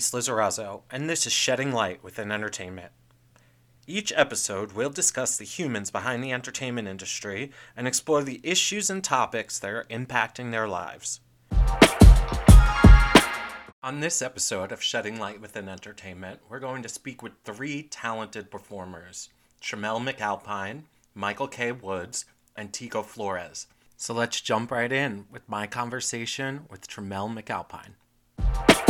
Luis Lizarazo, and this is Shedding Light within Entertainment. Each episode, we'll discuss the humans behind the entertainment industry and explore the issues and topics that are impacting their lives. On this episode of Shedding Light Within Entertainment, we're going to speak with three talented performers Tramel McAlpine, Michael K. Woods, and Tico Flores. So let's jump right in with my conversation with Tramel McAlpine.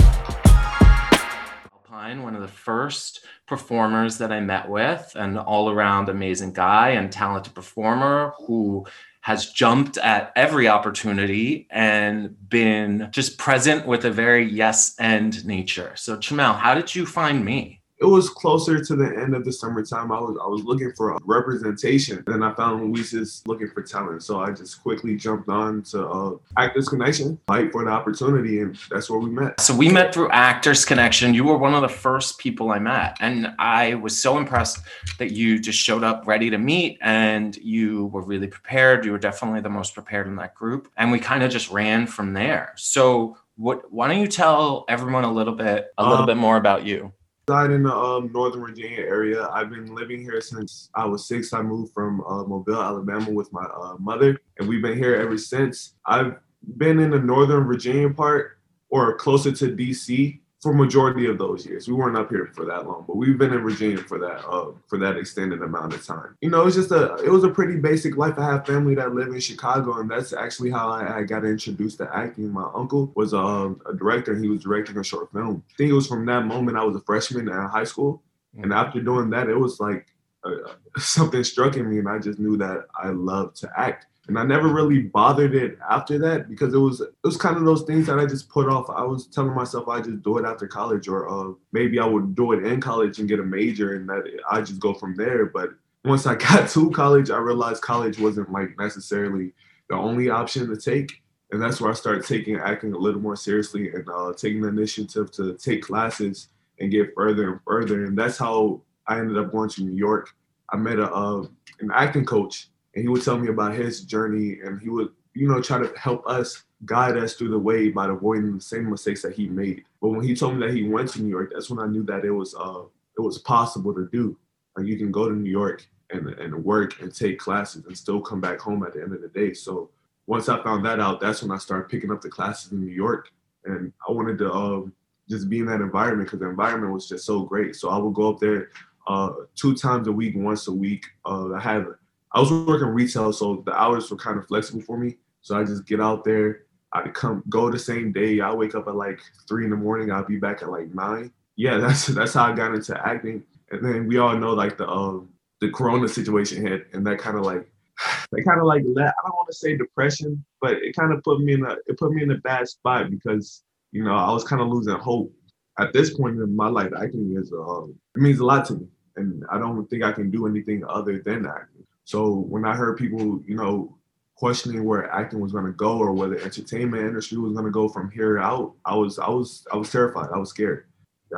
Alpine, one of the first performers that I met with, an all around amazing guy and talented performer who has jumped at every opportunity and been just present with a very yes and nature. So, Tramel, how did you find me? It was closer to the end of the summertime. I was I was looking for representation, and I found Luis's looking for talent. So I just quickly jumped on to uh, Actors Connection, fight for the opportunity, and that's where we met. So we met through Actors Connection. You were one of the first people I met, and I was so impressed that you just showed up ready to meet, and you were really prepared. You were definitely the most prepared in that group, and we kind of just ran from there. So what? Why don't you tell everyone a little bit a little um, bit more about you? Reside in the um, Northern Virginia area. I've been living here since I was six. I moved from uh, Mobile, Alabama with my uh, mother, and we've been here ever since. I've been in the Northern Virginia part or closer to DC for majority of those years. We weren't up here for that long, but we've been in Virginia for that uh, for that extended amount of time. You know, it's just a it was a pretty basic life. I have family that live in Chicago, and that's actually how I, I got introduced to acting. My uncle was a, a director; he was directing a short film. I think it was from that moment I was a freshman in high school, mm-hmm. and after doing that, it was like uh, something struck in me, and I just knew that I loved to act and I never really bothered it after that because it was it was kind of those things that I just put off. I was telling myself I just do it after college, or uh, maybe I would do it in college and get a major, and that I just go from there. But once I got to college, I realized college wasn't like necessarily the only option to take, and that's where I started taking acting a little more seriously and uh, taking the initiative to take classes and get further and further. And that's how I ended up going to New York. I met a uh, an acting coach and he would tell me about his journey and he would you know try to help us guide us through the way by avoiding the same mistakes that he made. But when he told me that he went to new york that's when i knew that it was uh it was possible to do. Like you can go to new york and, and work and take classes and still come back home at the end of the day. So once i found that out that's when i started picking up the classes in new york. And i wanted to um, just be in that environment because the environment was just so great. So i would go up there uh, two times a week once a week. Uh, i had I was working retail, so the hours were kind of flexible for me. So I just get out there. I'd come go the same day. I wake up at like three in the morning. I'll be back at like nine. Yeah, that's that's how I got into acting. And then we all know like the um the corona situation hit and that kind of like that kind of like let I don't want to say depression, but it kind of put me in a it put me in a bad spot because you know I was kind of losing hope. At this point in my life, acting is uh, it means a lot to me, and I don't think I can do anything other than acting. So when I heard people, you know, questioning where acting was going to go or where the entertainment industry was going to go from here out, I was I was I was terrified. I was scared.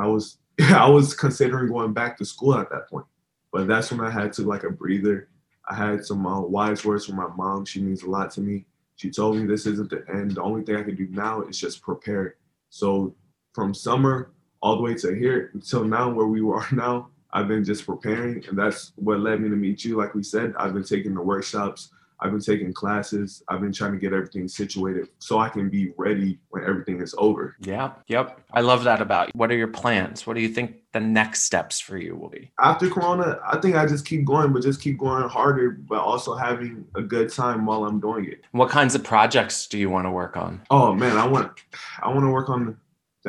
I was I was considering going back to school at that point. But that's when I had to like a breather. I had some uh, wise words from my mom. She means a lot to me. She told me this isn't the end. The only thing I can do now is just prepare. So from summer all the way to here until now where we are now, I've been just preparing, and that's what led me to meet you. Like we said, I've been taking the workshops, I've been taking classes, I've been trying to get everything situated so I can be ready when everything is over. Yeah, yep. I love that about you. What are your plans? What do you think the next steps for you will be? After Corona, I think I just keep going, but just keep going harder, but also having a good time while I'm doing it. What kinds of projects do you want to work on? Oh man, I want I want to work on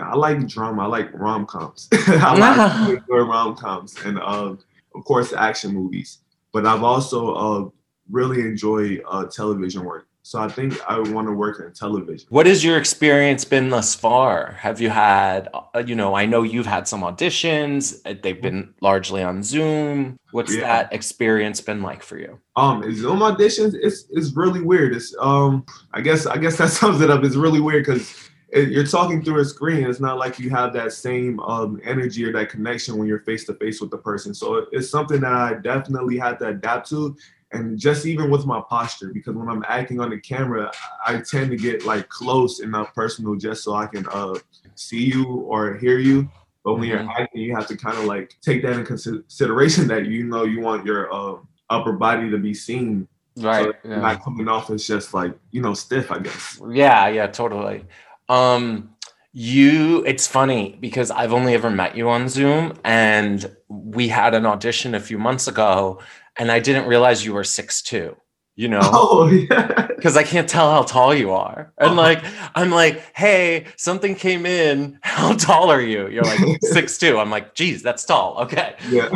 I like drama. I like rom coms. I like rom coms and uh, of course action movies. But I've also uh, really enjoyed uh, television work. So I think I want to work in television. What has your experience been thus far? Have you had, uh, you know, I know you've had some auditions. Uh, they've been largely on Zoom. What's yeah. that experience been like for you? Um, Zoom auditions, it's it's really weird. It's um, I guess I guess that sums it up. It's really weird because you're talking through a screen. It's not like you have that same um, energy or that connection when you're face to face with the person. So it's something that I definitely had to adapt to. And just even with my posture, because when I'm acting on the camera, I tend to get like close and not personal just so I can uh, see you or hear you. But when Mhm. you're acting, you have to kind of like take that in consideration that you know you want your uh, upper body to be seen, Right. so yeah. not coming off as just like you know stiff. I guess. Yeah, yeah, totally. Um, you, it's funny because I've only ever met you on Zoom, and we had an audition a few months ago, and I didn't realize you were six two. You know, Oh yeah. because I can't tell how tall you are, and Oh. like I'm like, hey, something came in. How tall are you? You're like six two. I'm like, geez, that's tall. Okay. yeah.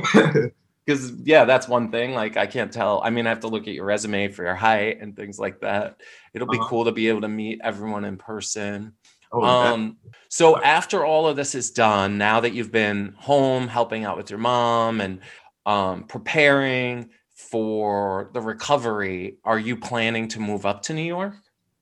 Because yeah that's one thing like i can't tell i mean i have to look at your resume for your height and things like that. It'll be Uh-huh. cool to be able to meet everyone in person. Oh, that- um so after all of this is done now that you've been home helping out with your mom and um preparing for the recovery are you planning to move up to new york?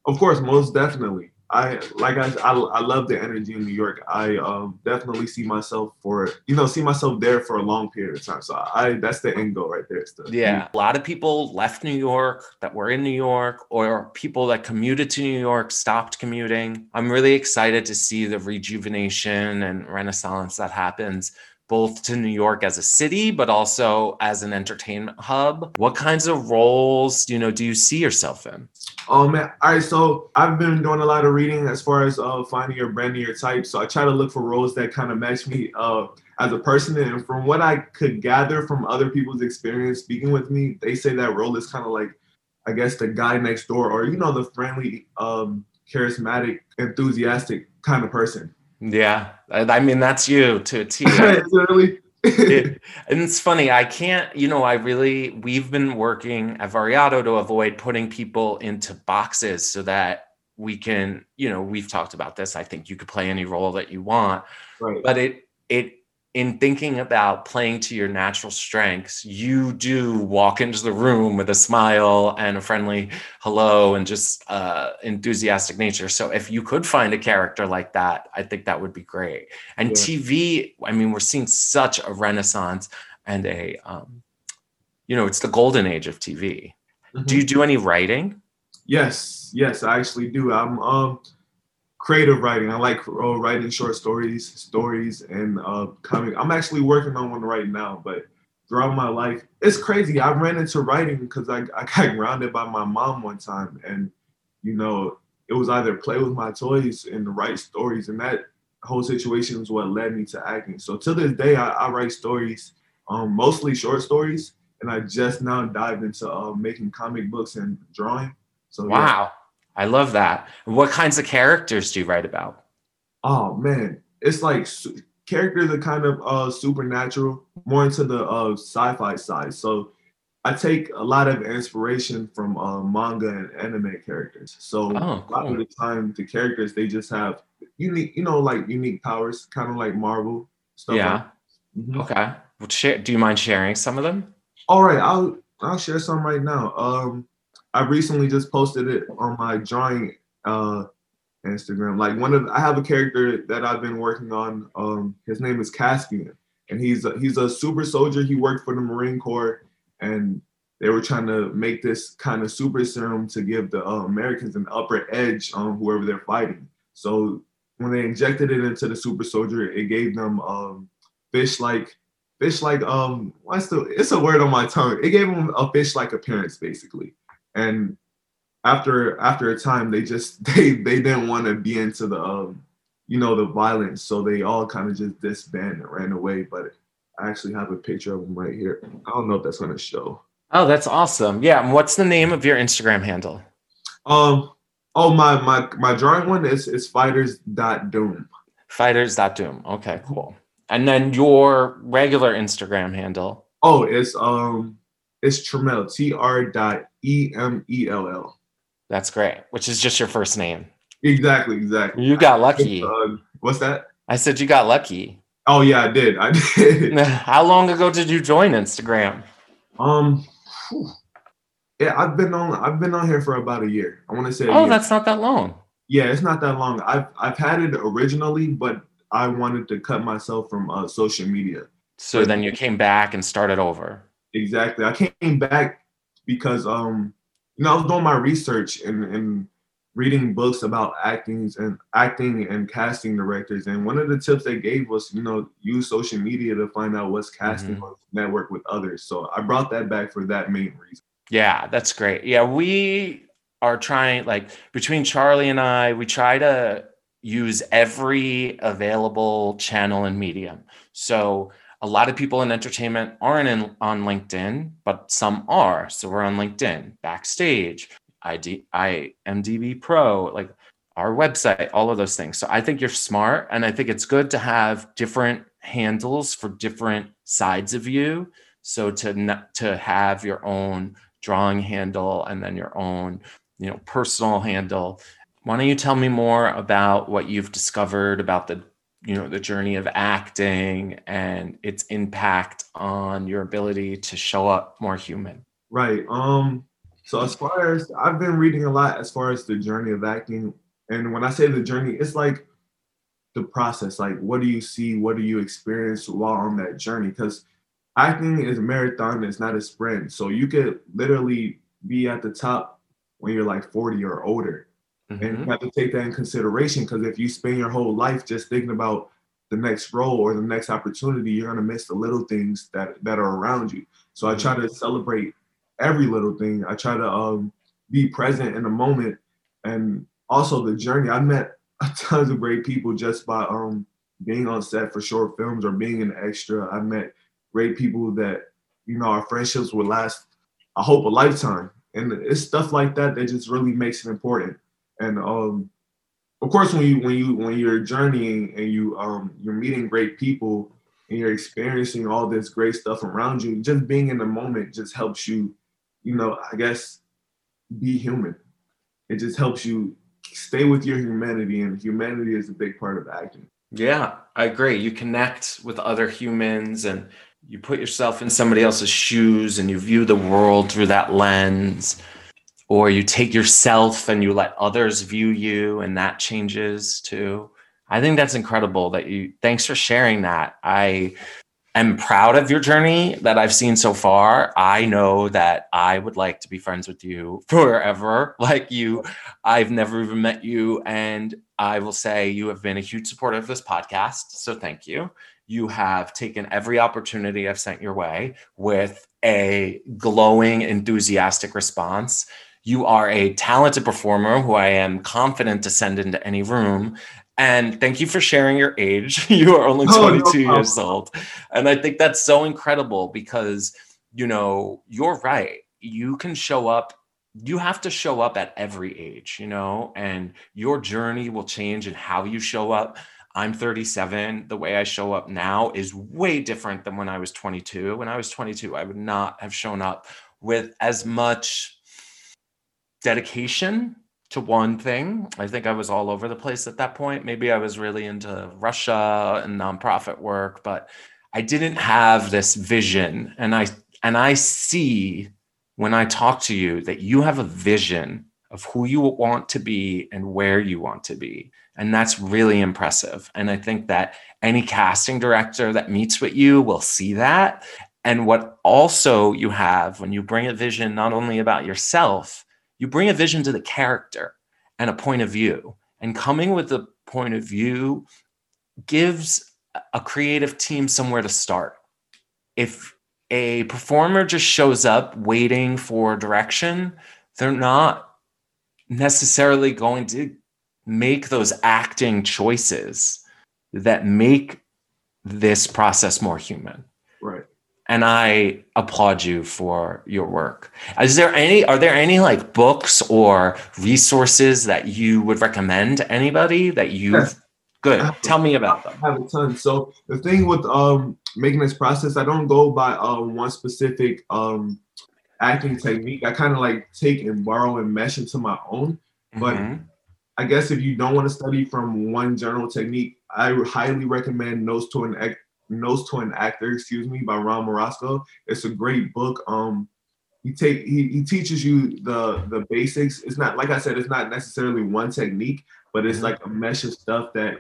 Of course, most definitely. I like I, I I love the energy in New York. I um definitely see myself for you know see myself there for a long period of time. So I that's the end goal right there. to- Yeah. A lot of people left New York that were in New York, or people that commuted to New York stopped commuting. I'm really excited to see the rejuvenation and renaissance that happens both to New York as a city, but also as an entertainment hub. What kinds of roles, you know, do you see yourself in? Oh man. All right. So I've been doing a lot of reading as far as uh finding your brand new type. So I try to look for roles that kind of match me uh as a person. And from what I could gather from other people's experience speaking with me, they say that role is kind of like I guess the guy next door or you know the friendly, um, charismatic, enthusiastic kind of person. Yeah. I, I mean, that's you to a T. Literally. it, and it's funny i can't you know i really we've been working at variado to avoid putting people into boxes so that we can you know we've talked about this i think you could play any role that you want right. but it it in thinking about playing to your natural strengths you do walk into the room with a smile and a friendly hello and just uh enthusiastic nature so if you could find a character like that i think that would be great and Yeah. tv i mean we're seeing such a renaissance and a um you know it's the golden age of tv Mhm. do you do any writing Yes, yes, I actually do. I'm um creative writing. I like uh, writing short stories, stories, and uh comic. I'm actually working on one right now, but throughout my life, it's crazy. I ran into writing because I, I got grounded by my mom one time, and you know, it was either play with my toys and write stories, and that whole situation is what led me to acting. So to this day, I, I write stories, um, mostly short stories, and I just now dived into uh, making comic books and drawing. So yeah. I love that what kinds of characters do you write about Oh man, it's like su- characters are kind of uh supernatural, more into the uh sci-fi side. So I take a lot of inspiration from uh, manga and anime characters. So Oh, a lot of the time, the characters they just have unique, you know, like unique powers, kind of like Marvel stuff. yeah like- Mhm. okay well, share, do you mind sharing some of them All right, I'll I'll share some right now. Um, I recently just posted it on my drawing uh Instagram. Like one of I have a character that I've been working on. Um, his name is Caspian, and he's a, he's a super soldier. He worked for the Marine Corps, and they were trying to make this kind of super serum to give the uh, Americans an upper edge on whoever they're fighting. So when they injected it into the super soldier, it gave them um, fish like fish like um what's the it's a word on my tongue. It gave them a fish like appearance basically. And after after a time they just they they didn't want to be into the um you know the violence. So they all kind of just disbanded and ran away. But i actually have a picture of them right here. I don't know if that's going to show. Oh that's awesome. Yeah and what's the name of your instagram handle? Um oh my my my drawing one is is fighters dot doom fighters.doom okay cool. And then your regular instagram handle? Oh it's um it's tremel t-r dot e-m-e-l-l that's great which is just your first name exactly exactly you got lucky Uh, what's that i said you got lucky oh yeah i did i did how long ago did you join instagram Um, whew. yeah, I've been on. I've been on here for about a year. I want to say. oh year. that's not that long yeah, it's not that long. I've I've had it originally, but I wanted to cut myself from uh, social media. so then you came back and started over Exactly. I came back because um, you know, I was doing my research and and reading books about acting and acting and casting directors. And one of the tips they gave was, you know, use social media to find out what's casting mm-hmm. or network with others. So I brought that back for that main reason. Yeah, that's great. Yeah, we are trying like between Charlie and I, we try to use every available channel and medium. So a lot of people in entertainment aren't in, on LinkedIn, but some are. So we're on LinkedIn, backstage, ID, IMDb Pro, like our website, all of those things. So I think you're smart. And I think it's good to have different handles for different sides of you. So to, to have your own drawing handle and then your own, you know, personal handle. Why don't you tell me more about what you've discovered about the you know the journey of acting and its impact on your ability to show up more human right um so as far as I've been reading a lot as far as the journey of acting, and when I say the journey, it's like the process. Like, what do you see? What do you experience while on that journey? Because acting is a marathon, it's not a sprint. So you could literally be at the top when you're like 40 or older. Mm-hmm. And you have to take that in consideration because if you spend your whole life just thinking about the next role or the next opportunity, you're gonna miss the little things that that are around you. So I try to celebrate every little thing. I try to um, be present in the moment and also the journey. I met tons of great people just by um, being on set for short films or being an extra. I met great people that you know our friendships will last. I hope a lifetime, and it's stuff like that that just really makes it important. And um, of course, when you when you when you're journeying and you um, you're meeting great people and you're experiencing all this great stuff around you, just being in the moment just helps you you know, I guess be human. It just helps you stay with your humanity, and humanity is a big part of acting. Yeah, I agree. You connect with other humans and you put yourself in somebody else's shoes and you view the world through that lens or you take yourself and you let others view you and that changes too i think that's incredible that you thanks for sharing that i am proud of your journey that I've seen so far. I know that I would like to be friends with you forever. Like you, I've never even met you. And I will say you have been a huge supporter of this podcast. So thank you. You have taken every opportunity I've sent your way with a glowing, enthusiastic response. You are a talented performer who I am confident to send into any room. And thank you for sharing your age. you are only 22 oh, no years old. And I think that's so incredible because, you know, you're right. You can show up, you have to show up at every age, you know, and your journey will change in how you show up. I'm 37. The way I show up now is way different than when I was 22. When I was 22, I would not have shown up with as much dedication to one thing. I think I was all over the place at that point. Maybe I was really into Russia and nonprofit work, but I didn't have this vision. And I and I see when I talk to you that you have a vision of who you want to be and where you want to be. And that's really impressive. And I think that any casting director that meets with you will see that. And what also you have when you bring a vision not only about yourself, you bring a vision to the character and a point of view. And coming with a point of view gives a creative team somewhere to start. If a performer just shows up waiting for direction, they're not necessarily going to make those acting choices that make this process more human. And I applaud you for your work. Is there any are there any like books or resources that you would recommend to anybody that you yes. good tell me about them. I have a ton. So the thing with um making this process, I don't go by uh, one specific um acting technique. I kind of like take and borrow and mesh into my own. But mm-hmm. I guess if you don't want to study from one general technique, I highly recommend Notes to an Notes to an Actor, excuse me, by Ron Marasco. It's a great book. Um, he take he, he teaches you the the basics. It's not like I said, it's not necessarily one technique, but it's mm-hmm. like a mesh of stuff that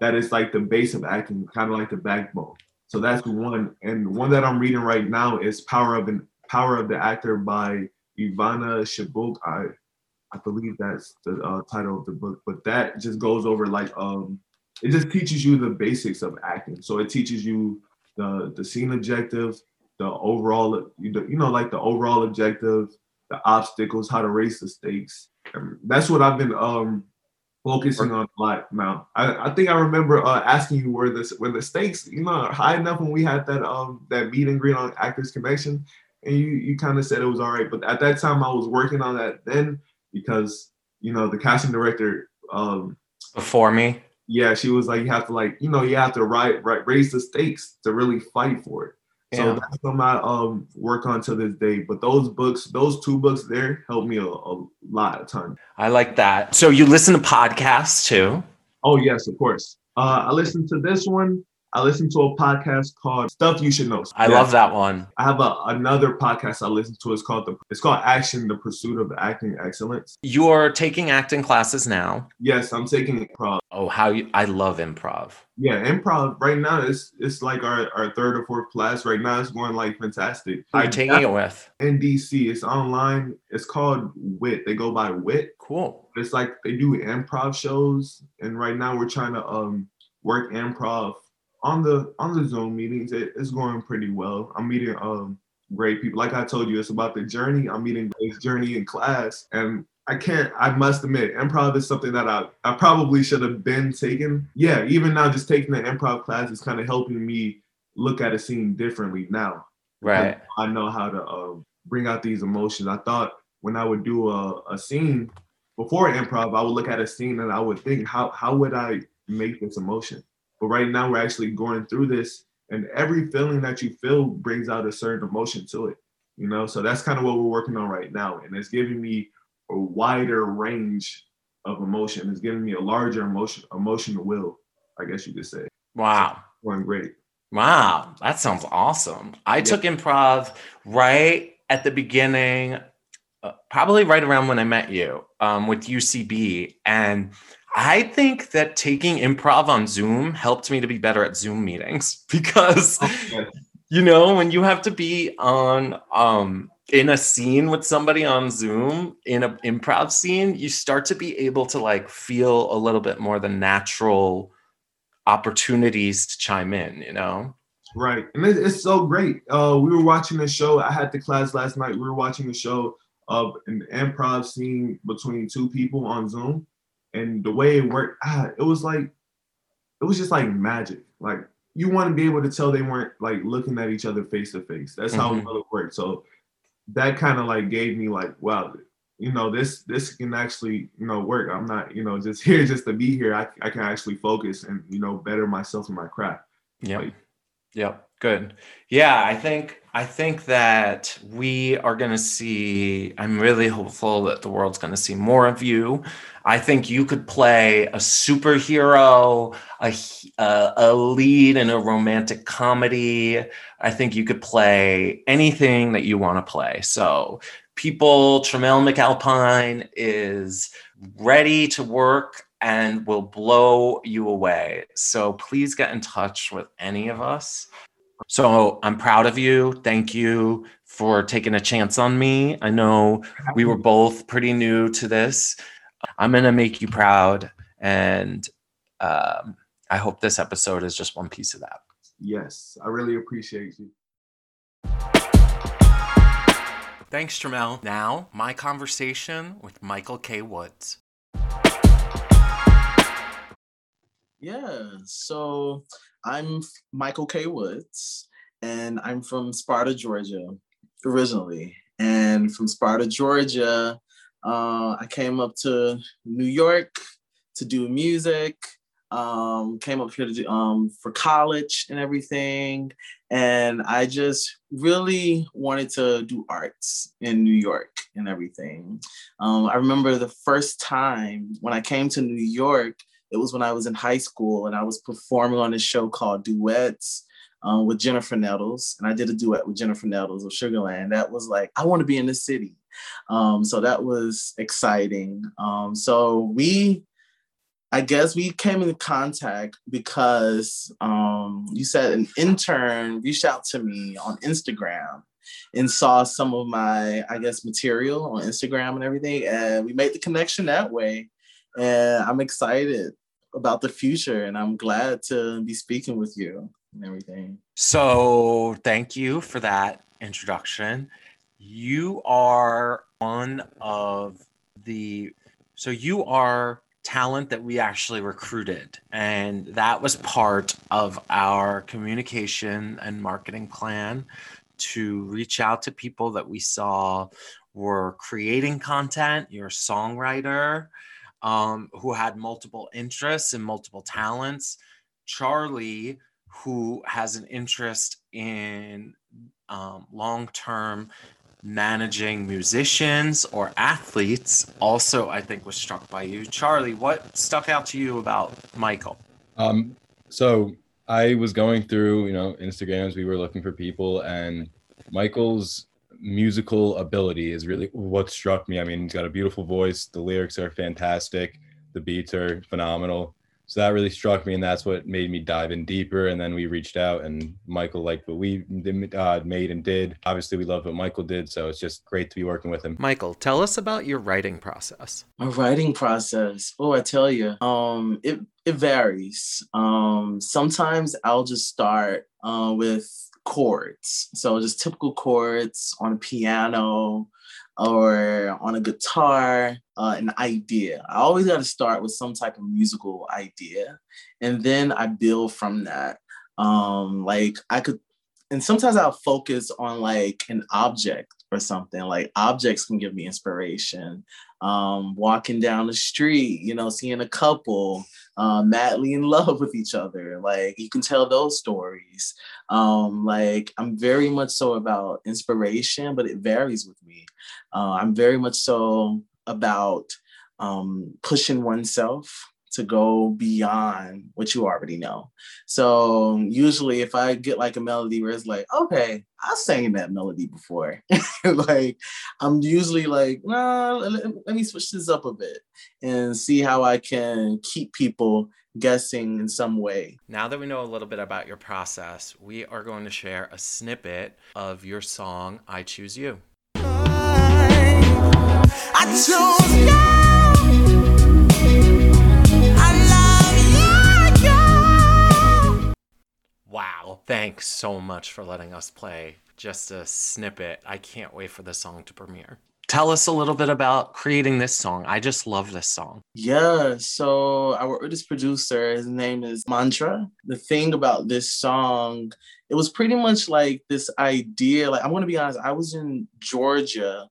that is like the base of acting, kind of like the backbone. So that's one. And one that I'm reading right now is Power of an Power of the Actor by Ivana Chubbuck. I I believe that's the uh, title of the book. But that just goes over like um, it just teaches you the basics of acting. So it teaches you the the scene objective, the overall you know like the overall objective, the obstacles, how to raise the stakes. That's what I've been um focusing on a lot now. I, I think I remember uh, asking you where this when the stakes, you know, high enough when we had that um that meet and greet on Actors Connection, and you you kind of said it was all right. But at that time, I was working on that then because you know the casting director um before me. Yeah, she was like, you have to like, you know, you have to write, right, raise the stakes to really fight for it. So that's something I um work on to this day. But those books, those two books there helped me a, a lot, a ton. I like that. So you listen to podcasts too? Oh yes, of course. Uh, I listen to this one. I listen to a podcast called Stuff You Should Know. I yeah. love that one. I have a, another podcast I listen to. It's called the it's called Action: The Pursuit of Acting Excellence. You're taking acting classes now. Yes, I'm taking improv. Oh, how you! I love improv. Yeah, improv right now it's it's like our, our third or fourth class right now. It's going like fantastic. You taking it with? NDC. It's online. It's called Wit. They go by Wit. Cool. It's like they do improv shows, and right now we're trying to um work improv on the on the Zoom meetings, it, it's going pretty well. I'm meeting um great people. Like I told you, it's about the journey. I'm meeting this journey in class, and I can't. I must admit, improv is something that I I probably should have been taking. Yeah, even now, just taking the improv class is kind of helping me look at a scene differently now. Right. I know how to uh, bring out these emotions. I thought when I would do a, a scene before improv, I would look at a scene and I would think, how how would I make this emotion? But right now we're actually going through this, and every feeling that you feel brings out a certain emotion to it. You know, so that's kind of what we're working on right now, and it's giving me a wider range of emotion. It's giving me a larger emotion, emotional will, I guess you could say. Wow, so going great. Wow, that sounds awesome. I yeah. took improv right at the beginning, uh, probably right around when I met you um, with UCB, and I think that taking improv on Zoom helped me to be better at Zoom meetings because okay. you know when you have to be on um in a scene with somebody on Zoom in an improv scene, you start to be able to like feel a little bit more the natural opportunities to chime in, you know? Right. And it's so great. Uh, we were watching a show. I had the class last night. We were watching a show of an improv scene between two people on Zoom and the way it worked, ah, it was like it was just like magic. Like you want to be able to tell they weren't like looking at each other face to face. That's how mm-hmm. it worked. So that kind of like gave me like, wow, you know, this this can actually you know work. I'm not you know just here just to be here. I I can actually focus and you know better myself in my craft. Yeah. Like, yep. Good. Yeah, I think I think that we are going to see I'm really hopeful that the world's going to see more of you. I think you could play a superhero, a, a, a lead in a romantic comedy. I think you could play anything that you want to play. So, people, Tremel McAlpine is ready to work and will blow you away. So please get in touch with any of us. So I'm proud of you. Thank you for taking a chance on me. I know we were both pretty new to this. I'm going to make you proud. And um, I hope this episode is just one piece of that. Yes, I really appreciate you. Thanks, Tremel. Now, my conversation with Michael K. Woods. Yeah, so I'm Michael K. Woods, and I'm from Sparta, Georgia, originally. And from Sparta, Georgia, uh, I came up to New York to do music. Um, came up here to do, um, for college and everything, and I just really wanted to do arts in New York and everything. Um, I remember the first time when I came to New York it was when I was in high school and I was performing on this show called Duets um, with Jennifer Nettles. And I did a duet with Jennifer Nettles of Sugarland. That was like, I want to be in the city. Um, so that was exciting. Um, so we, I guess we came into contact because um, you said an intern reached out to me on Instagram and saw some of my, I guess, material on Instagram and everything. And we made the connection that way. And I'm excited about the future and I'm glad to be speaking with you and everything. So, thank you for that introduction. You are one of the, so you are talent that we actually recruited. And that was part of our communication and marketing plan to reach out to people that we saw were creating content, you're a songwriter um, who had multiple interests and multiple talents. Charlie, who has an interest in um, long term managing musicians or athletes also i think was struck by you. Charlie what stuck out to you about michael? Um so i was going through you know instagrams. We were looking for people and michael's musical ability is really what struck me. I mean he's got a beautiful voice. The lyrics are fantastic. The beats are phenomenal. So that really struck me and that's what made me dive in deeper. And then we reached out and michael liked what we uh, made and did. Obviously we love what michael did so it's just great to be working with him. Michael tell us about your writing process. My writing process oh i tell you um it it varies. Um sometimes i'll just start uh, with chords so just typical chords on a piano or on a guitar, uh, an idea. I always got to start with some type of musical idea, and then I build from that. Um, like I could, and sometimes I'll focus on like an object or something. Like objects can give me inspiration. Um, walking down the street, you know, seeing a couple uh, madly in love with each other. Like you can tell those stories. Um, like I'm very much so about inspiration, but it varies with me. Uh, I'm very much so about um, pushing oneself to go beyond what you already know. So usually if I get like a melody where it's like, okay, I sang that melody before. like I'm usually like, nah, let, let, me switch this up a bit and see how I can keep people guessing in some way. Now that we know a little bit about your process, we are going to share a snippet of your song, I Choose You. I choose you. Thanks so much for letting us play just a snippet. I can't wait for the song to premiere. Tell us a little bit about creating this song. I just love this song. Yeah, so our artist producer, his name is Mantra. The thing about this song, it was pretty much like this idea. Like, I'm gonna be honest, I was in Georgia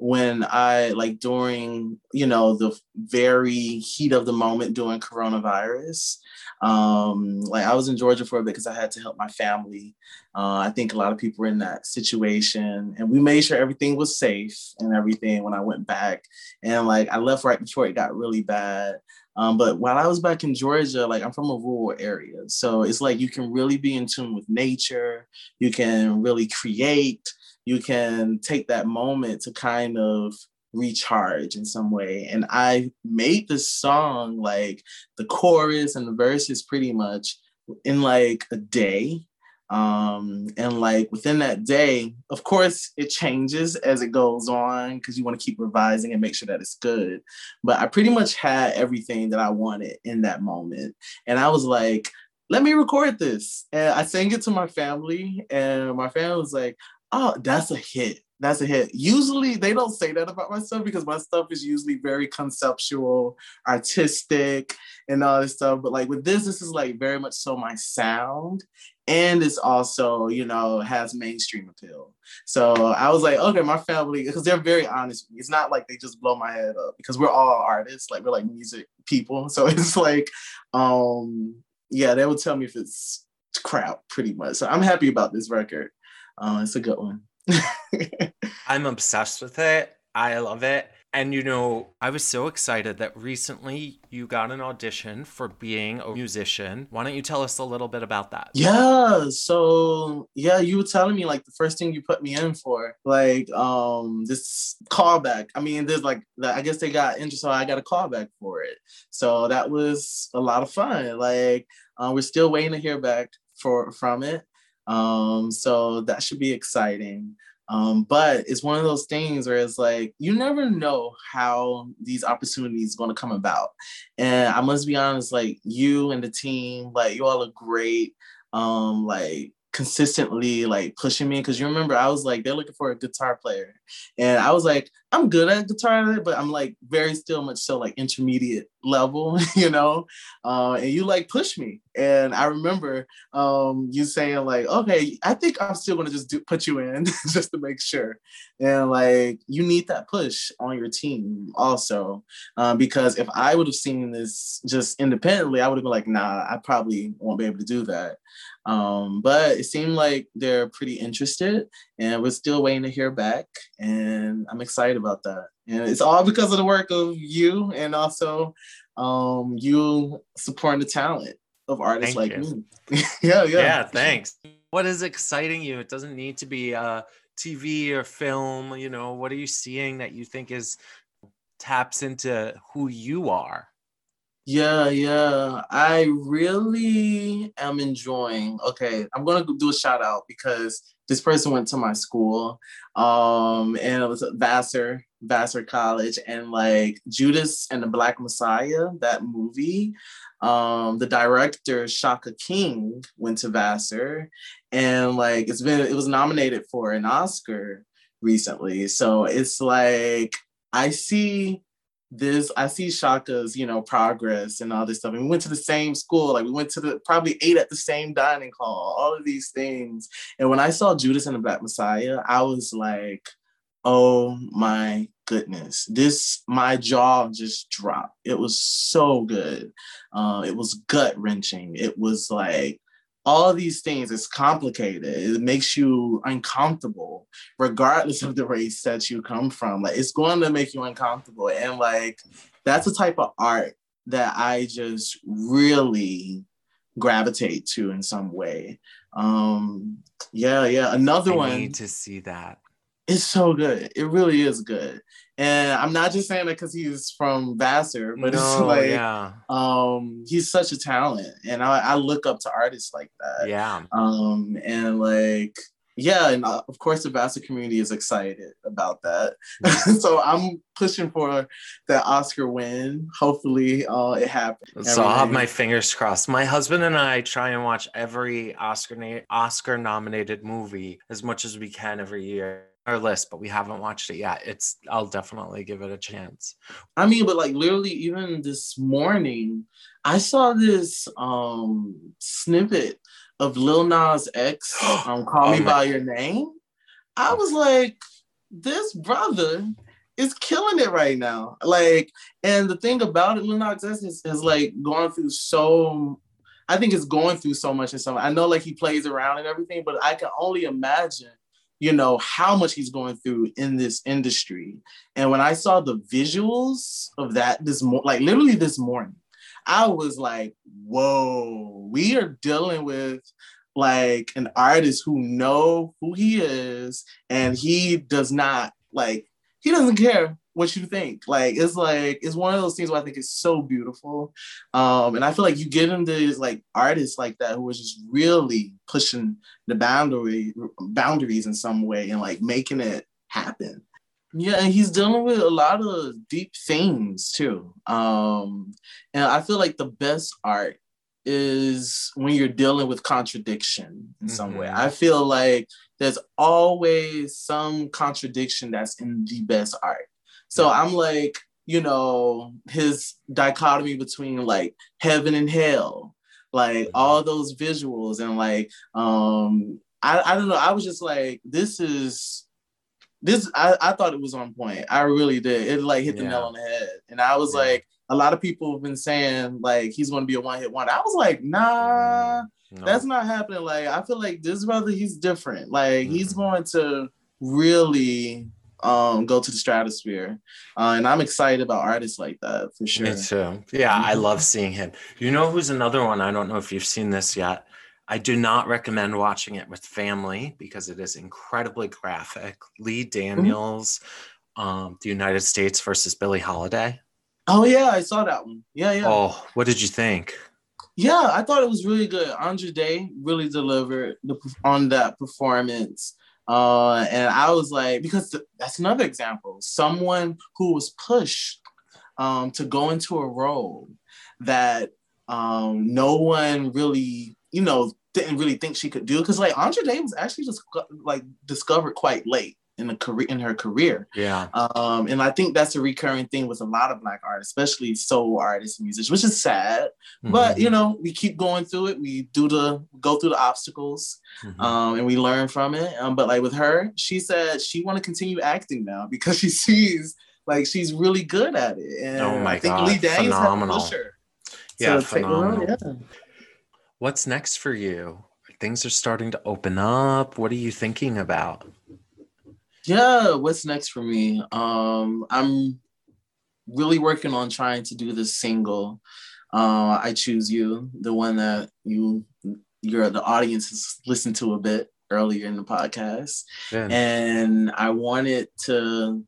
when I like during you know the very heat of the moment during coronavirus. Um, like I was in Georgia for a bit because I had to help my family. Uh, I think a lot of people were in that situation, and we made sure everything was safe and everything when I went back. And like I left right before it got really bad. Um, but while I was back in Georgia, like I'm from a rural area, so it's like you can really be in tune with nature. You can really create you can take that moment to kind of recharge in some way. And I made this song like the chorus and the verses pretty much in like a day. Um, and like within that day, of course, it changes as it goes on because you want to keep revising and make sure that it's good. But I pretty much had everything that I wanted in that moment. And I was like, let me record this. And I sang it to my family, and my family was like, oh, that's a hit. That's a hit. Usually they don't say that about my stuff because my stuff is usually very conceptual, artistic, and all this stuff. But like with this, this is like very much so my sound. And it's also, you know, has mainstream appeal. So I was like, okay, my family, because they're very honest with me. It's not like they just blow my head up because we're all artists, like we're like music people. So it's like, um, yeah, they would tell me if it's crap pretty much. So I'm happy about this record. Uh, it's a good one. I'm obsessed with it. I love it. And you know, I was so excited that recently you got an audition for being a musician. Why don't you tell us a little bit about that? Yeah. So yeah, you were telling me like the first thing you put me in for, like um this callback. I mean, there's like I guess they got interested, so I got a callback for it. So that was a lot of fun. Like uh, we're still waiting to hear back for from it. Um, so that should be exciting. Um, but it's one of those things where it's like you never know how these opportunities going to come about. And I must be honest, like you and the team, like you all are great. Um, like consistently like pushing me because you remember I was like they're looking for a guitar player and I was like I'm good at guitar but I'm like very still much so like intermediate level you know? Uh, and you like push me. And I remember um, you saying like okay I think I'm still gonna just do, put you in just to make sure. And like you need that push on your team also um, because if I would have seen this just independently I would have been like nah I probably won't be able to do that. Um, but it seemed like they're pretty interested and we're still waiting to hear back. And I'm excited about that. And it's all because of the work of you and also um, you supporting the talent of artists Thank like you. me. yeah, yeah. Yeah, thanks. What is exciting you? It doesn't need to be uh, TV or film. You know, what are you seeing that you think is taps into who you are? Yeah, yeah. I really am enjoying. Okay, I'm gonna do a shout out because this person went to my school, um, and it was Vassar, Vassar College, and like Judas and the Black Messiah, that movie. Um, the director Shaka King went to Vassar, and like it's been it was nominated for an Oscar recently. So it's like I see this I see Shaka's, you know, progress and all this stuff. And we went to the same school, like we went to the probably ate at the same dining hall, all of these things. And when I saw Judas and the Black Messiah, I was like, oh my goodness, this my jaw just dropped. It was so good. Uh, it was gut wrenching. It was like all these things it's complicated. It makes you uncomfortable regardless of the race that you come from. Like it's going to make you uncomfortable. And like that's a type of art that i just really gravitate to in some way. Um yeah yeah. Another I one need to see that. It's so good. It really is good and I'm not just saying that because he's from Vassar, but no, it's like yeah. um he's such a talent. And I, I look up to artists like that. Yeah. Um and like yeah, and uh, of course the Vassar community is excited about that. so I'm pushing for that Oscar win. Hopefully, uh, it happens. So I'll have my fingers crossed. My husband and I try and watch every Oscar na- Oscar nominated movie as much as we can every year our list, but we haven't watched it yet. It's I'll definitely give it a chance. I mean, but like literally even this morning, I saw this um snippet of Lil Nas X um Call oh Me by Your Name. I was like, this brother is killing it right now. Like, and the thing about it, Lil Nas X is, is like going through so I think it's going through so much and so I know like he plays around and everything, but I can only imagine you know how much he's going through in this industry. And when i saw the visuals of that this mo- like literally this morning i was like whoa we are dealing with like an artist who know who he is and he does not like he doesn't care what you think. Like it's like it's one of those things where I think it's so beautiful. Um, and I feel like you get into these like artists like that who are just really pushing the boundary boundaries in some way and like making it happen. Yeah, and he's dealing with a lot of deep themes too. Um, and I feel like the best art is when you're dealing with contradiction in some mm-hmm. way. I feel like there's always some contradiction that's in the best art. So I'm like, you know, his dichotomy between like heaven and hell, like mm-hmm. all those visuals and like um I, I don't know, I was just like, this is this I, I thought it was on point. I really did. It like hit the yeah. nail on the head. And I was yeah. like, a lot of people have been saying like he's gonna be a one-hit wonder. I was like, nah, mm-hmm. no. that's not happening. Like, I feel like this brother, he's different. Like, mm-hmm. he's going to really um, go to the stratosphere. Uh, and I'm excited about artists like that for sure. Me too. Yeah, I love seeing him. You know who's another one? I don't know if you've seen this yet. I do not recommend watching it with family because it is incredibly graphic. Lee mm-hmm. Daniels, mm-hmm. um, The United States versus Billie Holiday. Oh yeah, I saw that one. Yeah, yeah. Oh, what did you think? Yeah, I thought it was really good. Andra Day really delivered the, on that performance. Uh, and I was like, because th- that's another example. Someone who was pushed um, to go into a role that um, no one really, you know, didn't really think she could do. Because like Andra Day was actually just like discovered quite late in the career in her career. Yeah. Um, and I think that's a recurring thing with a lot of black artists, especially soul artists and musicians, which is sad. Mm-hmm. But you know, we keep going through it. We do the go through the obstacles, mm-hmm. um, and we learn from it. Um, but like with her, she said she want to continue acting now because she sees like she's really good at it. And oh my I think god, Lee Daniels phenomenal. Her yeah, phenomenal. yeah. What's next for you? Things are starting to open up. What are you thinking about? Yeah, what's next for me? Um, I'm really working on trying to do this single. Uh, I choose you, the one that you your the audience has listened to a bit earlier in the podcast, yeah. and I wanted to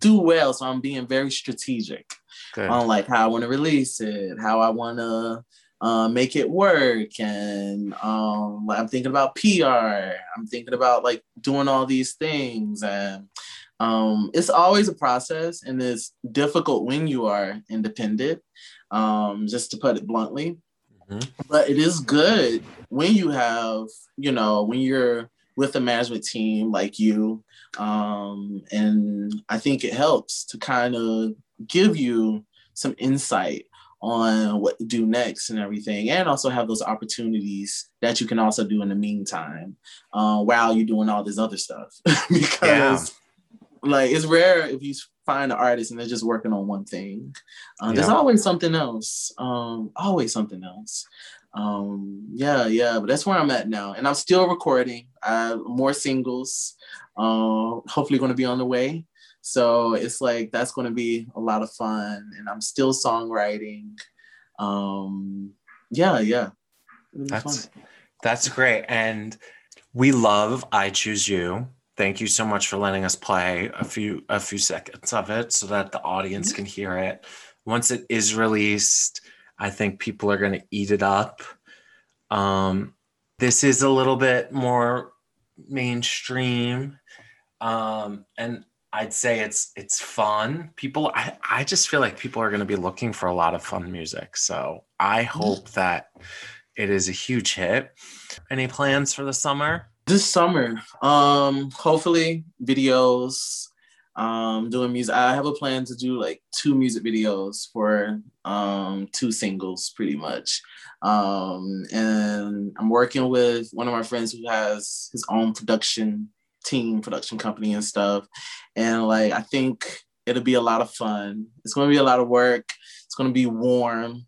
do well, so I'm being very strategic Good. on like how I want to release it, how I want to uh, make it work. And um, I'm thinking about PR. I'm thinking about like doing all these things. And um, it's always a process and it's difficult when you are independent, um, just to put it bluntly. Mm-hmm. But it is good when you have, you know, when you're with a management team like you. Um, and I think it helps to kind of give you some insight on what to do next and everything, and also have those opportunities that you can also do in the meantime uh, while you're doing all this other stuff. because, yeah. like, it's rare if you find an artist and they're just working on one thing. Uh, yeah. There's always something else. Um, always something else. Um, yeah, yeah, but that's where I'm at now, and I'm still recording. Uh, more singles. Uh, hopefully, going to be on the way. So it's like that's going to be a lot of fun, and I'm still songwriting. Um, yeah, yeah. That's fun. that's great, and we love "I Choose You." Thank you so much for letting us play a few a few seconds of it so that the audience mm-hmm. can hear it. Once it is released, I think people are going to eat it up. Um, this is a little bit more mainstream, um, and I'd say it's it's fun. People, I, I just feel like people are going to be looking for a lot of fun music. So I mm-hmm. hope that it is a huge hit. Any plans for the summer? This summer, um, hopefully videos, um, doing music. I have a plan to do like two music videos for um, two singles, pretty much. Um, and I'm working with one of my friends who has his own production team production company and stuff. And like I think it'll be a lot of fun. It's gonna be a lot of work. It's gonna be warm.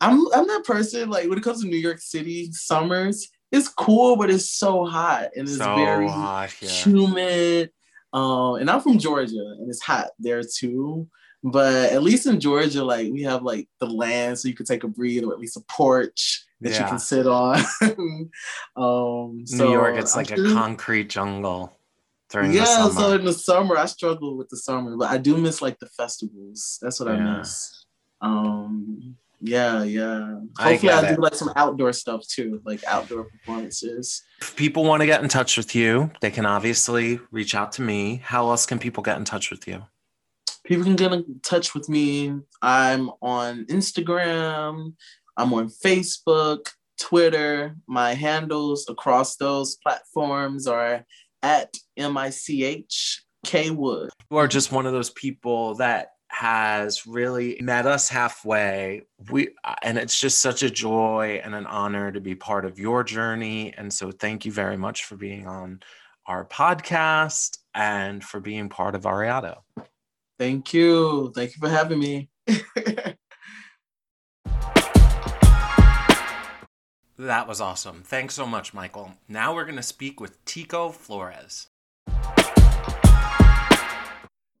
I'm I'm that person like when it comes to New York City summers, it's cool, but it's so hot and it's so very hot, yeah. humid. Um, and I'm from Georgia and it's hot there too. But at least in Georgia, like we have like the land so you can take a breathe or at least a porch that yeah. you can sit on. um, so New York, it's like I'm a sure, concrete jungle during yeah, so in the summer, I struggle with the summer, but I do miss like the festivals. That's what yeah. I miss. Um, yeah, yeah. Hopefully, I, I do like some outdoor stuff too, like outdoor performances. If people want to get in touch with you, they can obviously reach out to me. How else can people get in touch with you? People can get in touch with me. I'm on Instagram. I'm on Facebook, Twitter. My handles across those platforms are at M I C H K Wood. You are just one of those people that has really met us halfway. We and it's just such a joy and an honor to be part of your journey. And so thank you very much for being on our podcast and for being part of Variado. Thank you. Thank you for having me. That was awesome. Thanks so much, Michael. Now we're going to speak with Tico Flores.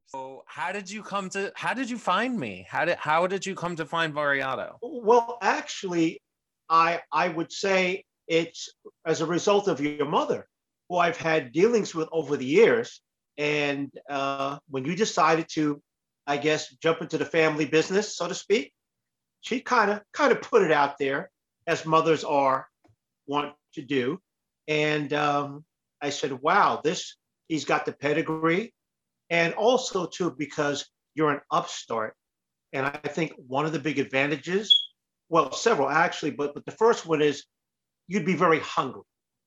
So, how did you come to? How did you find me? How did how did you come to find Variado? Well, actually, I I would say it's as a result of your mother, who I've had dealings with over the years. And uh, when you decided to, I guess, jump into the family business, so to speak, she kind of kind of put it out there as mothers are want to do. And um, I said, wow, this he's got the pedigree, and also too because you're an upstart. And I think one of the big advantages, well, several actually, but but the first one is you'd be very hungry.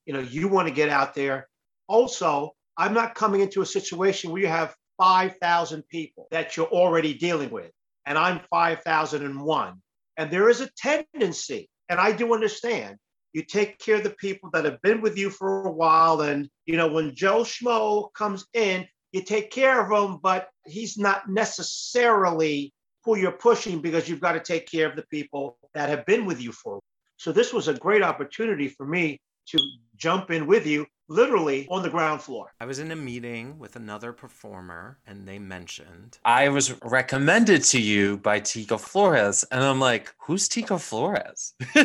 You know, you want to get out there. Also, I'm not coming into a situation where you have 5,000 people that you're already dealing with, and I'm 5,001. And there is a tendency, and I do understand, you take care of the people that have been with you for a while. And, you know, when Joe Schmo comes in, you take care of him, but he's not necessarily who you're pushing because you've got to take care of the people that have been with you for. So this was a great opportunity for me to jump in with you literally on the ground floor. I was in a meeting with another performer and they mentioned I was recommended to you by Tico Flores. And I'm like, who's Tico Flores?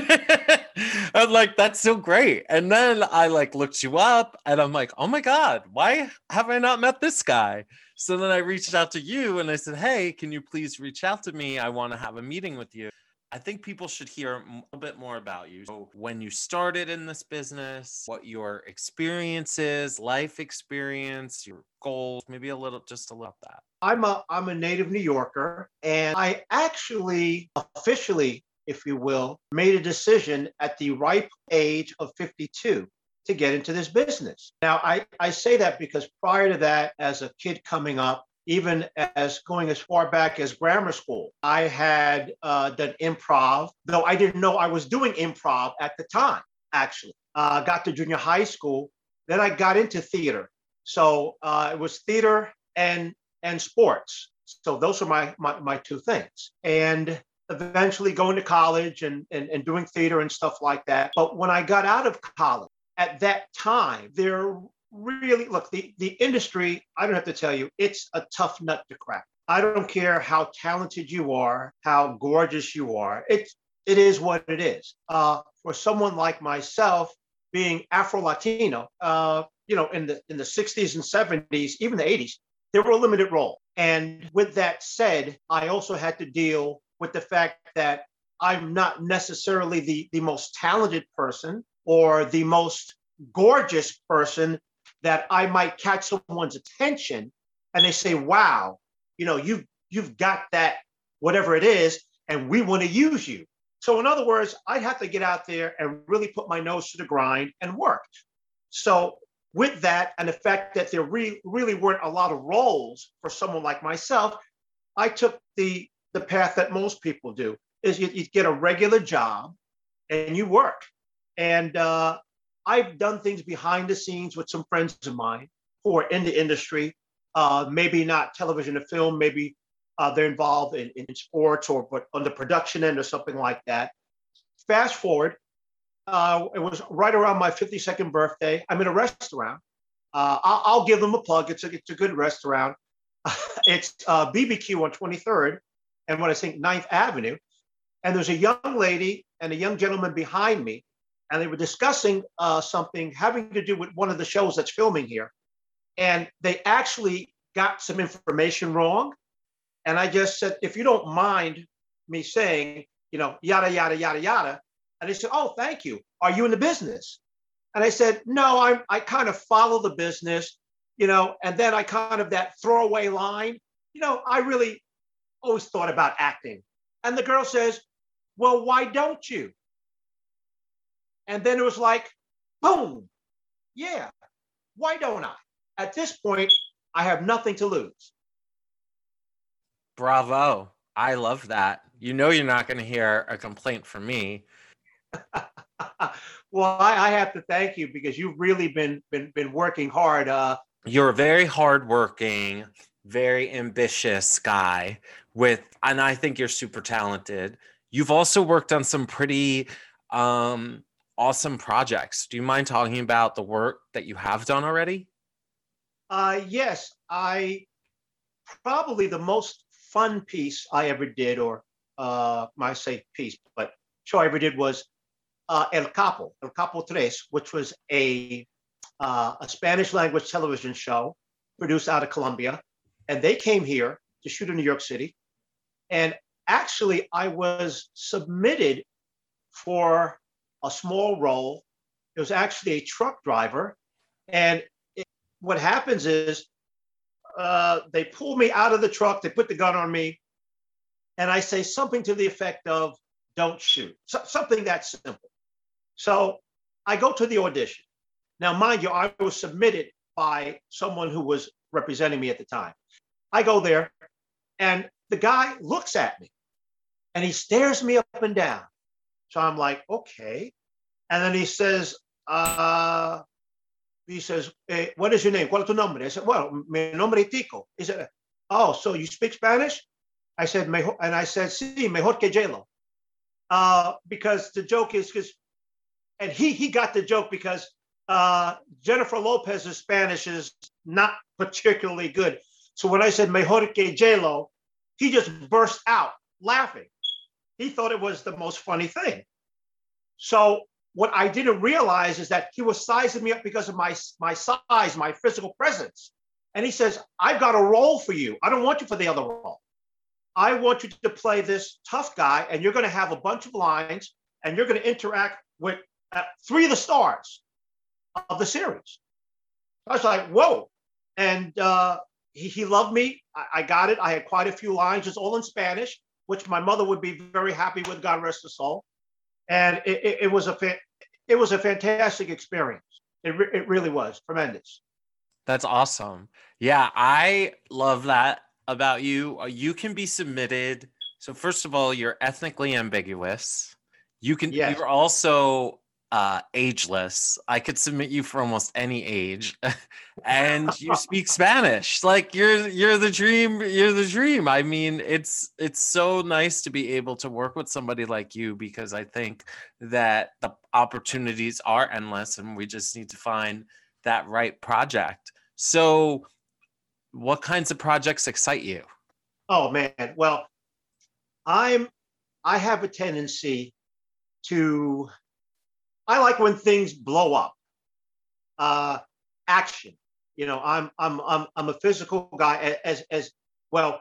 I'm like, that's so great. And then I like looked you up and I'm like, oh my God, why have I not met this guy? So then I reached out to you and I said, hey, can you please reach out to me? I want to have a meeting with you. I think people should hear a bit more about you. So when you started in this business, what your experiences, life experience, your goals, maybe a little, just a little of that. I'm a I'm a native New Yorker, and I actually officially, if you will, made a decision at the ripe age of 52 to get into this business. Now, I, I say that because prior to that, as a kid coming up, even as going as far back as grammar school. I had uh, done improv, though I didn't know I was doing improv at the time, actually. Uh, got to junior high school. Then I got into theater. So uh, it was theater and, and sports. So those are my, my, my two things. And eventually going to college and, and, and doing theater and stuff like that. But when I got out of college, at that time, there really look the the industry i don't have to tell you it's a tough nut to crack. I don't care how talented you are how gorgeous you are it it is what it is. Uh, for someone like myself being afro latino uh, you know in the in the 60s and 70s even the 80s there were a limited role. And with that said i also had to deal with the fact that i'm not necessarily the the most talented person or the most gorgeous person that I might catch someone's attention and they say, wow, you know, you've you've got that whatever it is, and we want to use you. So in other words, I'd have to get out there and really put my nose to the grind and work. So with that and the fact that there really, really weren't a lot of roles for someone like myself, I took the the path that most people do is you, you get a regular job and you work. And uh, I've done things behind the scenes with some friends of mine who are in the industry, uh, maybe not television or film, maybe uh, they're involved in, in sports or but on the production end or something like that. Fast forward, uh, it was right around my 52nd birthday. I'm in a restaurant. Uh, I'll, I'll, give them a plug. It's a, it's a good restaurant. it's BBQ uh, on 23rd and what I think 9th Avenue. And there's a young lady and a young gentleman behind me and they were discussing uh, something having to do with one of the shows that's filming here. And they actually got some information wrong. And I just said, if you don't mind me saying, you know, yada, yada, yada, yada. And they said, oh, thank you. Are you in the business? And I said, no, I'm, I kind of follow the business, you know, and then I kind of that throwaway line, you know, I really always thought about acting. And the girl says, well, why don't you? And then it was like, boom, yeah, why don't I? At this point, I have nothing to lose. Bravo. I love that. You know, you're not going to hear a complaint from me. well, I, I, have to thank you because you've really been been been working hard. Uh, you're a very hardworking, very ambitious guy with, and I think you're super talented. You've also worked on some pretty um, awesome projects. Do you mind talking about the work that you have done already? Uh, yes, I probably the most fun piece I ever did, or uh, my say piece, but show I ever did was uh, El Capo, El Capo Tres, which was a uh, a Spanish language television show produced out of Colombia, and they came here to shoot in New York City, and actually I was submitted for a small role. It was actually a truck driver. And it, what happens is uh, they pull me out of the truck, they put the gun on me, and I say something to the effect of, don't shoot, so, something that simple. So I go to the audition. Now, mind you, I was submitted by someone who was representing me at the time. I go there, and the guy looks at me and he stares me up and down. So I'm like, okay. And then he says, uh, he says, eh, what is your name? ¿Cuál es tu nombre? I said, well, mi nombre es Tico. He said, oh, so you speak Spanish? I said, mejor, and I said, sí, mejor que J-Lo. Uh, because the joke is, because, and he, he got the joke because uh, Jennifer Lopez's Spanish is not particularly good. So when I said mejor que J-Lo, he just burst out laughing. He thought it was the most funny thing. So what I didn't realize is that he was sizing me up because of my, my size, my physical presence. And he says, I've got a role for you. I don't want you for the other role. I want you to play this tough guy, and you're going to have a bunch of lines, and you're going to interact with uh, three of the stars of the series. I was like, whoa. And uh, he, he loved me. I, I, got it. I had quite a few lines, it's all in Spanish, which my mother would be very happy with, God rest her soul. And it, it, it was a fa- it was a fantastic experience. It, re- it really was tremendous. That's awesome. Yeah, I love that about you. Uh, you can be submitted. So first of all, you're ethnically ambiguous. You can. Yes. You're also uh, ageless. I could submit you for almost any age, and you speak Spanish. Like you're you're the dream. You're the dream. I mean, it's it's so nice to be able to work with somebody like you because I think that the opportunities are endless, and we just need to find that right project. So, what kinds of projects excite you? Oh man, well, I'm I have a tendency to I like when things blow up. Uh, action. You know, I'm I'm I'm I'm a physical guy as as well.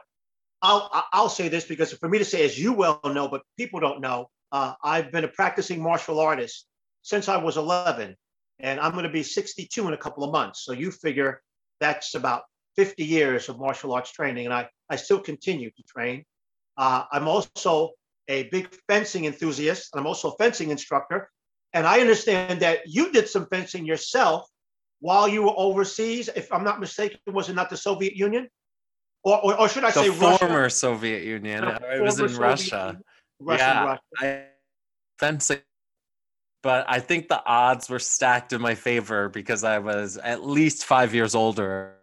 I'll I'll say this because for me to say, as you well know, but people don't know, uh, I've been a practicing martial artist since I was 11, and I'm going to be 62 in a couple of months. So you figure that's about 50 years of martial arts training, and I I still continue to train. Uh, I'm also a big fencing enthusiast, and I'm also a fencing instructor. And I understand that you did some fencing yourself while you were overseas. If I'm not mistaken, was it not the Soviet Union? Or, or, or should I the say former Russia? Soviet Union. it was in Russia. Russia. yeah, Russia. I, fencing. But I think the odds were stacked in my favor because I was at least five years older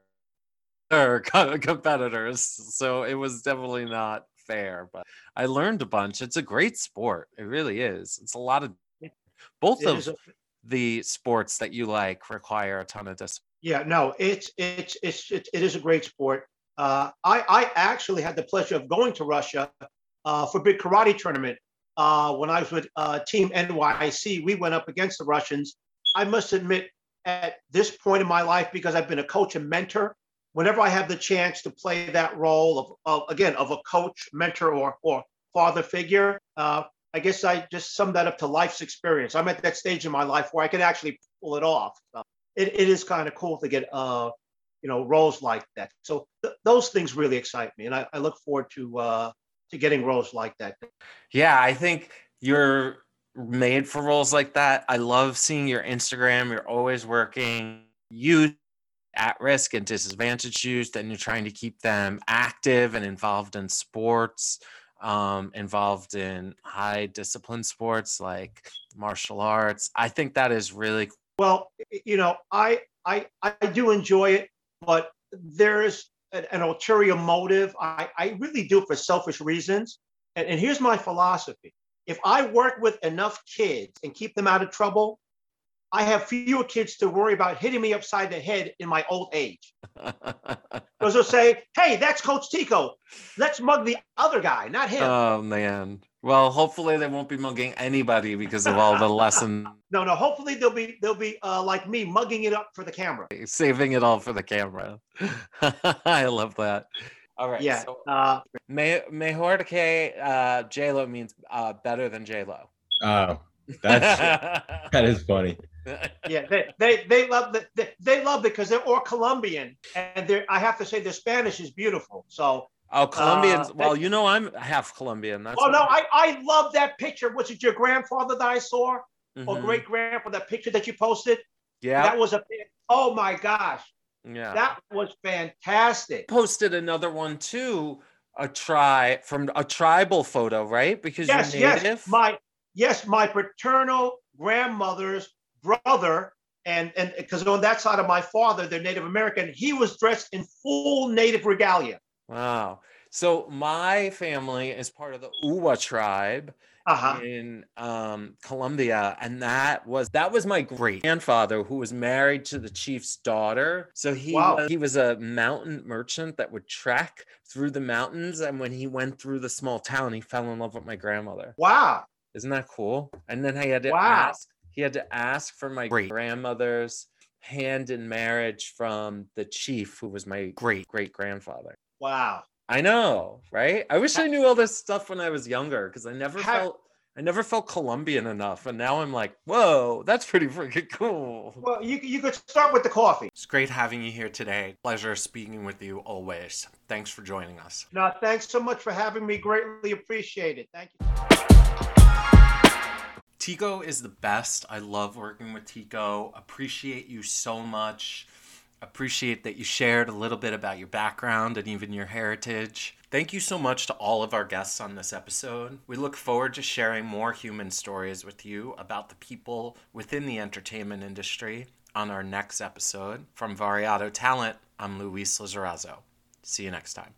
or competitors. So it was definitely not fair, but I learned a bunch. It's a great sport. It really is. It's a lot of both it of a, the sports that you like require a ton of discipline. Yeah, no, it's it's it's it, it is a great sport. Uh, I I actually had the pleasure of going to Russia uh, for a big karate tournament uh, when I was with uh, Team NYC. We went up against the Russians. I must admit, at this point in my life, because I've been a coach and mentor, whenever I have the chance to play that role of, of again of a coach, mentor, or or father figure, uh, I guess I just summed that up to life's experience. I'm at that stage in my life where I can actually pull it off. Uh, it, it is kind of cool to get, uh, you know, roles like that. So th- those things really excite me, and I, I look forward to uh, to getting roles like that. Yeah, I think you're made for roles like that. I love seeing your Instagram. You're always working. You at risk and disadvantaged youth, and you're trying to keep them active and involved in sports um, involved in high discipline sports like martial arts. I think that is really well. You know, I I I do enjoy it, but there's an, an ulterior motive. I I really do for selfish reasons. And, and here's my philosophy: if I work with enough kids and keep them out of trouble, I have fewer kids to worry about hitting me upside the head in my old age. Because they'll say, hey, that's Coach Tico. Let's mug the other guy, not him. Oh, man. Well, hopefully they won't be mugging anybody because of all the lesson. no, no. Hopefully they'll be they'll be uh, like me, mugging it up for the camera, saving it all for the camera. I love that. All right. Yeah. So, uh, mejor que uh, J Lo means uh, better than J Lo. Oh, That's that is funny. Yeah, they they, they love the, they, they love it because they're all Colombian, and they're I have to say their Spanish is beautiful. So oh, Colombians. Uh, well, you know I'm half Colombian. That's oh no, I I love that picture. Was it your grandfather that I saw, or Mhm. great grandfather? That picture that you posted. Yeah, That was a oh my gosh, yeah. that was fantastic. posted another one too. A try from a tribal photo, right? Because Yes, you're native. yes, my yes, my paternal grandmother's brother, and and because on that side of my father, they're Native American. He was dressed in full Native regalia. Wow. So my family is part of the Uwa tribe Uh huh. in um, Colombia, and that was that was my great grandfather who was married to the chief's daughter. So he Wow. was, he was a mountain merchant that would trek through the mountains, and when he went through the small town, he fell in love with my grandmother. Wow. Isn't that cool? And then I had to Wow. ask. He had to ask for my great grandmother's hand in marriage from the chief, who was my great great grandfather. Wow. I know, right? I wish I knew all this stuff when I was younger because I never Ha- felt I never felt Colombian enough, and now I'm like, whoa, that's pretty freaking cool. Well, you you could start with the coffee. It's great having you here today. Pleasure speaking with you always. Thanks for joining us. No, thanks so much for having me. Greatly appreciate it. Thank you. Tico is the best. I love working with Tico. Appreciate you so much. Appreciate that you shared a little bit about your background and even your heritage. Thank you so much to all of our guests on this episode. We look forward to sharing more human stories with you about the people within the entertainment industry on our next episode. From Variado Talent, I'm Luis Lizarazo. See you next time.